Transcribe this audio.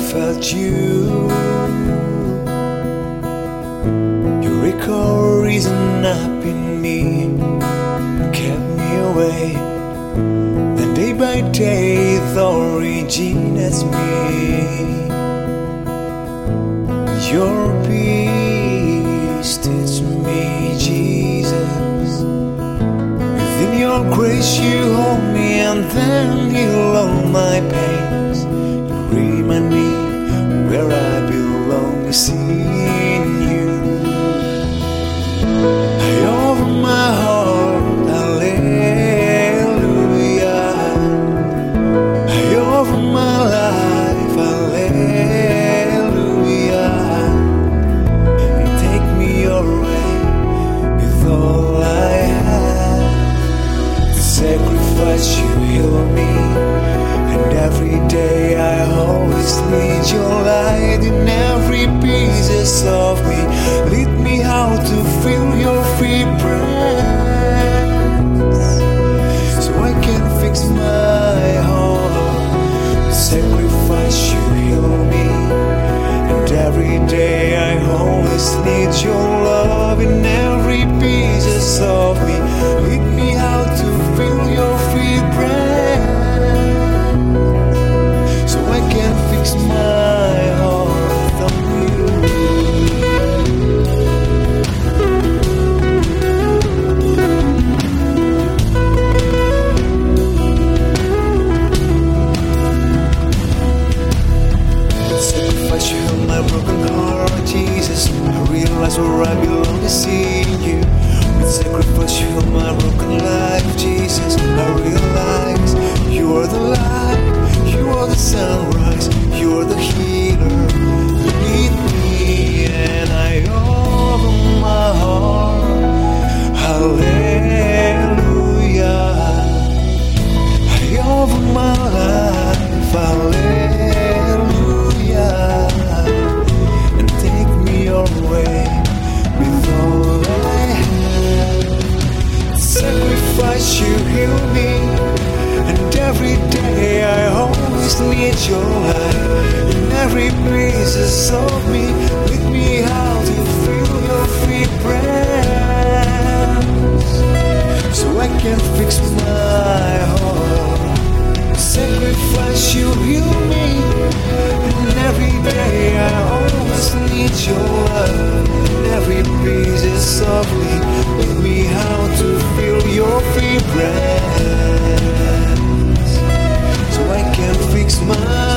felt you. Your recall reason up in me kept me away. Then day by day, the origin as me. Your peace teach me, Jesus. Within your grace, you hold me and then heal all my pains. Belong I realize where I belong is in you. With sacrifice heal my broken life, Jesus. Need your light. In every pieces of me, with me how to feel your free breath so I can fix my heart. Sacrifice you heal me, and every day I always need your love. And every piece smile.